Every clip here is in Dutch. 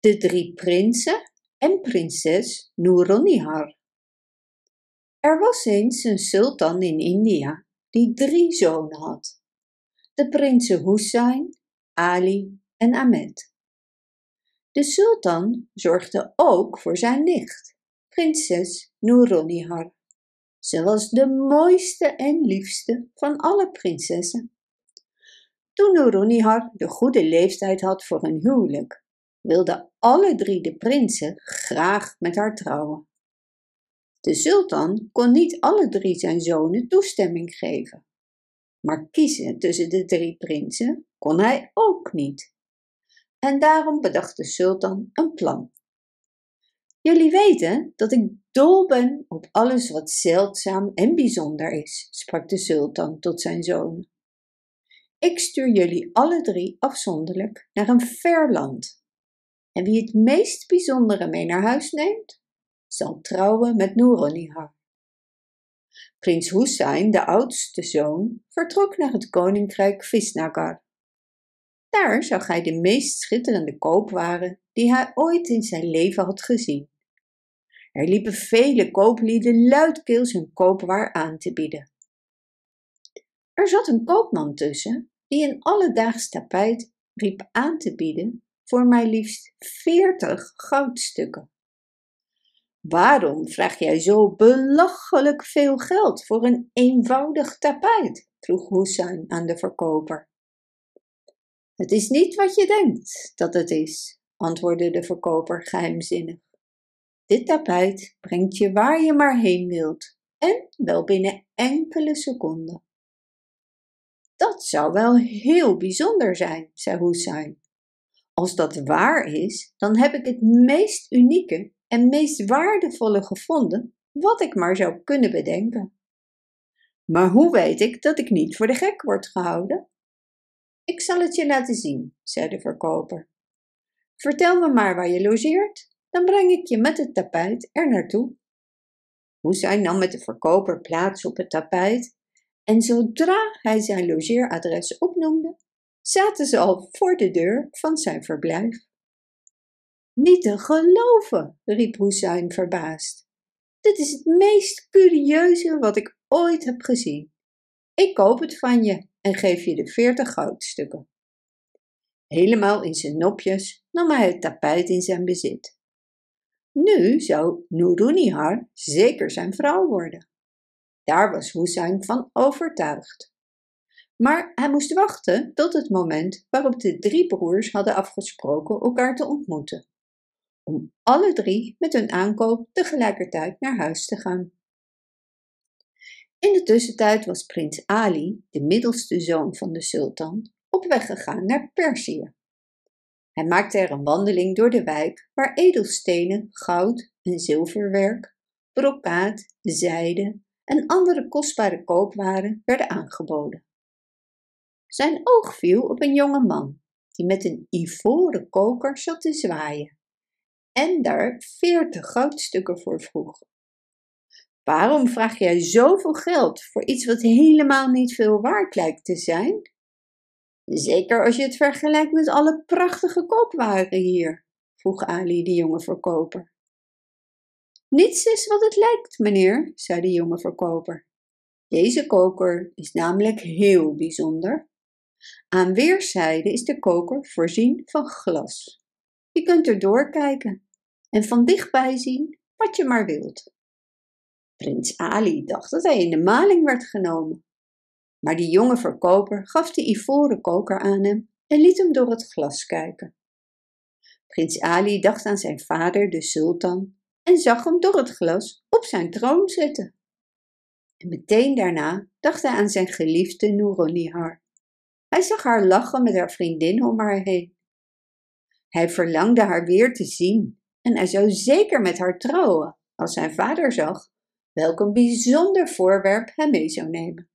de drie prinsen en prinses Nouronihar. Er was eens een sultan in India die drie zonen had. De prinsen Hussein, Ali en Ahmed. De sultan zorgde ook voor zijn nicht, prinses Nouronihar. Ze was de mooiste en liefste van alle prinsessen. Toen Nouronihar de goede leeftijd had voor een huwelijk, wilden alle drie de prinsen graag met haar trouwen. De sultan kon niet alle drie zijn zonen toestemming geven. Maar kiezen tussen de drie prinsen kon hij ook niet. En daarom bedacht de sultan een plan. Jullie weten dat ik dol ben op alles wat zeldzaam en bijzonder is, sprak de sultan tot zijn zonen. Ik stuur jullie alle drie afzonderlijk naar een ver land. En wie het meest bijzondere mee naar huis neemt, zal trouwen met Nouronihar. Prins Hussein, de oudste zoon, vertrok naar het koninkrijk Visnagar. Daar zag hij de meest schitterende koopwaren die hij ooit in zijn leven had gezien. Er liepen vele kooplieden luidkeels hun koopwaar aan te bieden. Er zat een koopman tussen die een alledaags tapijt riep aan te bieden voor mij liefst veertig goudstukken. Waarom vraag jij zo belachelijk veel geld voor een eenvoudig tapijt? vroeg Hussein aan de verkoper. Het is niet wat je denkt dat het is, antwoordde de verkoper geheimzinnig. Dit tapijt brengt je waar je maar heen wilt en wel binnen enkele seconden. Dat zou wel heel bijzonder zijn, zei Hussein. Als dat waar is, dan heb ik het meest unieke en meest waardevolle gevonden wat ik maar zou kunnen bedenken. Maar hoe weet ik dat ik niet voor de gek word gehouden? Ik zal het je laten zien, zei de verkoper. Vertel me maar waar je logeert, dan breng ik je met het tapijt er naartoe. Hoesijn nam met de verkoper plaats op het tapijt en zodra hij zijn logeeradres opnoemde, zaten ze al voor de deur van zijn verblijf. Niet te geloven, riep Hussein verbaasd. Dit is het meest curieuze wat ik ooit heb gezien. Ik koop het van je en geef je de veertig goudstukken. Helemaal in zijn nopjes nam hij het tapijt in zijn bezit. Nu zou Nurunihar zeker zijn vrouw worden. Daar was Hussein van overtuigd. Maar hij moest wachten tot het moment waarop de drie broers hadden afgesproken elkaar te ontmoeten om alle drie met hun aankoop tegelijkertijd naar huis te gaan. In de tussentijd was prins Ali, de middelste zoon van de sultan, op weg gegaan naar Perzië. Hij maakte er een wandeling door de wijk waar edelstenen, goud en zilverwerk, brokaat, zijde en andere kostbare koopwaren werden aangeboden. Zijn oog viel op een jonge man die met een ivoren koker zat te zwaaien en daar veertig goudstukken voor vroeg. Waarom vraag jij zoveel geld voor iets wat helemaal niet veel waard lijkt te zijn? Zeker als je het vergelijkt met alle prachtige koopwaren hier, vroeg Ali de jonge verkoper. Niets is wat het lijkt, meneer, zei de jonge verkoper. Deze koker is namelijk heel bijzonder. Aan weerszijden is de koker voorzien van glas. Je kunt er doorkijken en van dichtbij zien wat je maar wilt. Prins Ali dacht dat hij in de maling werd genomen. Maar die jonge verkoper gaf de ivoren koker aan hem en liet hem door het glas kijken. Prins Ali dacht aan zijn vader, de sultan, en zag hem door het glas op zijn troon zitten. En meteen daarna dacht hij aan zijn geliefde Nouronihar. Hij zag haar lachen met haar vriendin om haar heen. Hij verlangde haar weer te zien en hij zou zeker met haar trouwen als zijn vader zag welk een bijzonder voorwerp hij mee zou nemen.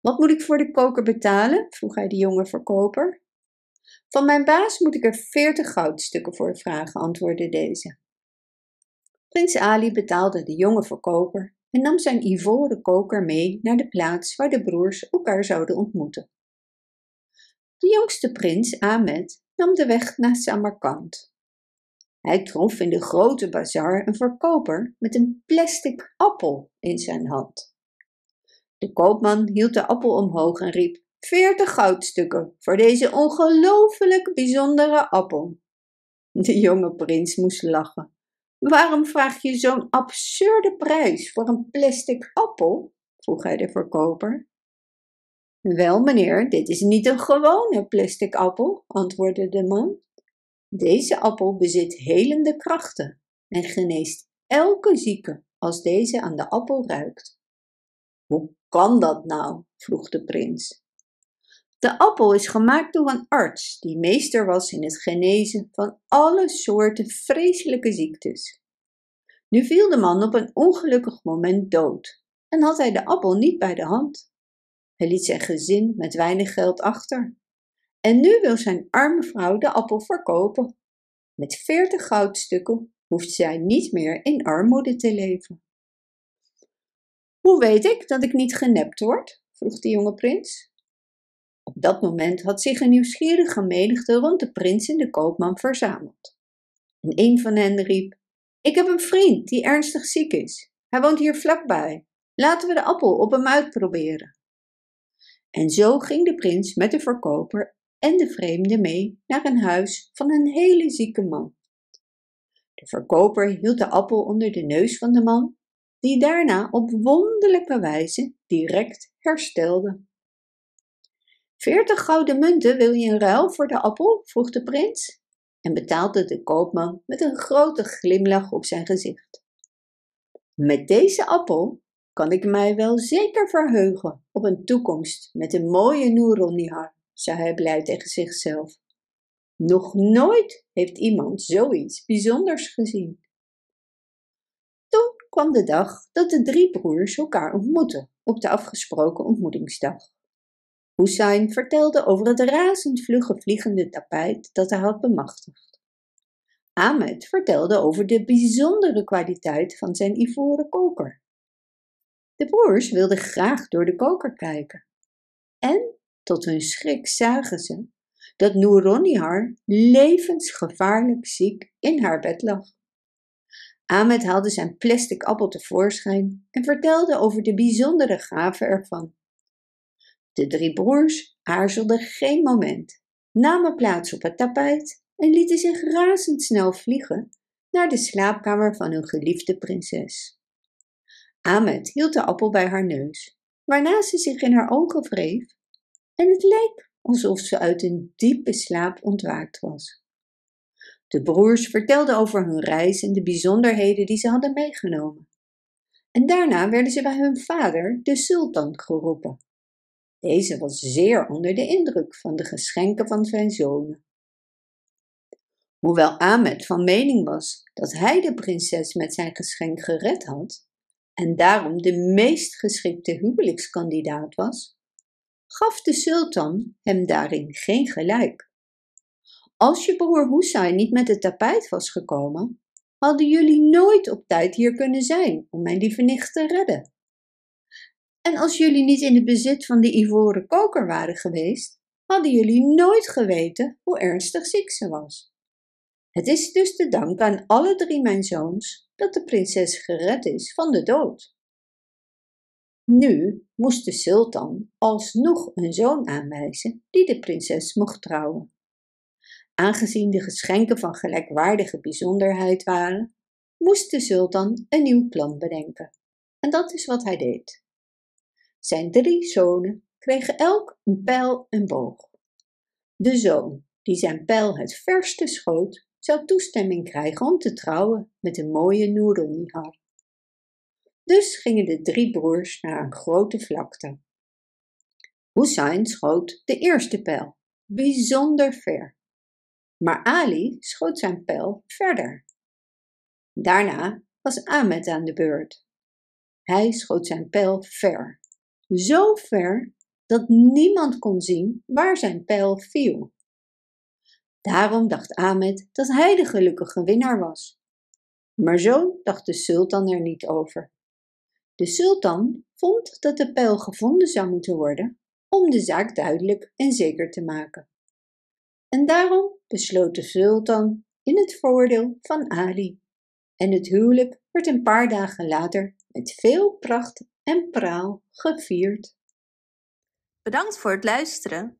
Wat moet ik voor de koker betalen? vroeg hij de jonge verkoper. Van mijn baas moet ik er veertig goudstukken voor vragen, antwoordde deze. Prins Ali betaalde de jonge verkoper en nam zijn ivoren koker mee naar de plaats waar de broers elkaar zouden ontmoeten. De jongste prins, Ahmed, nam de weg naar Samarkand. Hij trof in de grote bazaar een verkoper met een plastic appel in zijn hand. De koopman hield de appel omhoog en riep: Veertig goudstukken voor deze ongelooflijk bijzondere appel. De jonge prins moest lachen. Waarom vraag je zo'n absurde prijs voor een plastic appel? vroeg hij de verkoper. Wel, meneer, dit is niet een gewone plastic appel, antwoordde de man. Deze appel bezit helende krachten en geneest elke zieke als deze aan de appel ruikt. Hoe kan dat nou? vroeg de prins. De appel is gemaakt door een arts die meester was in het genezen van alle soorten vreselijke ziektes. Nu viel de man op een ongelukkig moment dood en had hij de appel niet bij de hand. Hij liet zijn gezin met weinig geld achter. En nu wil zijn arme vrouw de appel verkopen. Met veertig goudstukken hoeft zij niet meer in armoede te leven. Hoe weet ik dat ik niet genept word? vroeg de jonge prins. Op dat moment had zich een nieuwsgierige menigte rond de prins en de koopman verzameld. En een van hen riep: Ik heb een vriend die ernstig ziek is. Hij woont hier vlakbij. Laten we de appel op hem uitproberen. En zo ging de prins met de verkoper en de vreemde mee naar een huis van een hele zieke man. De verkoper hield de appel onder de neus van de man, die daarna op wonderlijke wijze direct herstelde. Veertig gouden munten wil je in ruil voor de appel? vroeg de prins en betaalde de koopman met een grote glimlach op zijn gezicht. Met deze appel kan ik mij wel zeker verheugen op een toekomst met een mooie Noeronihar, zei hij blij tegen zichzelf. Nog nooit heeft iemand zoiets bijzonders gezien. Toen kwam de dag dat de drie broers elkaar ontmoetten op de afgesproken ontmoetingsdag. Hussein vertelde over het razend vlugge vliegende tapijt dat hij had bemachtigd. Ahmed vertelde over de bijzondere kwaliteit van zijn ivoren koker. De broers wilden graag door de koker kijken. En tot hun schrik zagen ze dat Nouronihar levensgevaarlijk ziek in haar bed lag. Ahmed haalde zijn plastic appel tevoorschijn en vertelde over de bijzondere gave ervan. De drie broers aarzelden geen moment, namen plaats op het tapijt en lieten zich razendsnel vliegen naar de slaapkamer van hun geliefde prinses. Ahmed hield de appel bij haar neus, waarna ze zich in haar ogen wreef en het leek alsof ze uit een diepe slaap ontwaakt was. De broers vertelden over hun reis en de bijzonderheden die ze hadden meegenomen. En daarna werden ze bij hun vader, de sultan, geroepen. Deze was zeer onder de indruk van de geschenken van zijn zonen. Hoewel Ahmed van mening was dat hij de prinses met zijn geschenk gered had, en daarom de meest geschikte huwelijkskandidaat was, gaf de sultan hem daarin geen gelijk. Als je broer Hussein niet met het tapijt was gekomen, hadden jullie nooit op tijd hier kunnen zijn om mijn lieve nicht te redden. En als jullie niet in het bezit van de ivoren koker waren geweest, hadden jullie nooit geweten hoe ernstig ziek ze was. Het is dus te danken aan alle drie mijn zoons dat de prinses gered is van de dood. Nu moest de sultan alsnog een zoon aanwijzen die de prinses mocht trouwen. Aangezien de geschenken van gelijkwaardige bijzonderheid waren, moest de sultan een nieuw plan bedenken. En dat is wat hij deed. Zijn drie zonen kregen elk een pijl en boog. De zoon die zijn pijl het verste schoot, zou toestemming krijgen om te trouwen met de mooie Noeronihar. Dus gingen de drie broers naar een grote vlakte. Hussein schoot de eerste pijl, bijzonder ver. Maar Ali schoot zijn pijl verder. Daarna was Ahmed aan de beurt. Hij schoot zijn pijl ver, zo ver dat niemand kon zien waar zijn pijl viel. Daarom dacht Ahmed dat hij de gelukkige winnaar was. Maar zo dacht de sultan er niet over. De sultan vond dat de pijl gevonden zou moeten worden om de zaak duidelijk en zeker te maken. En daarom besloot de sultan in het voordeel van Ali. En het huwelijk werd een paar dagen later met veel pracht en praal gevierd. Bedankt voor het luisteren.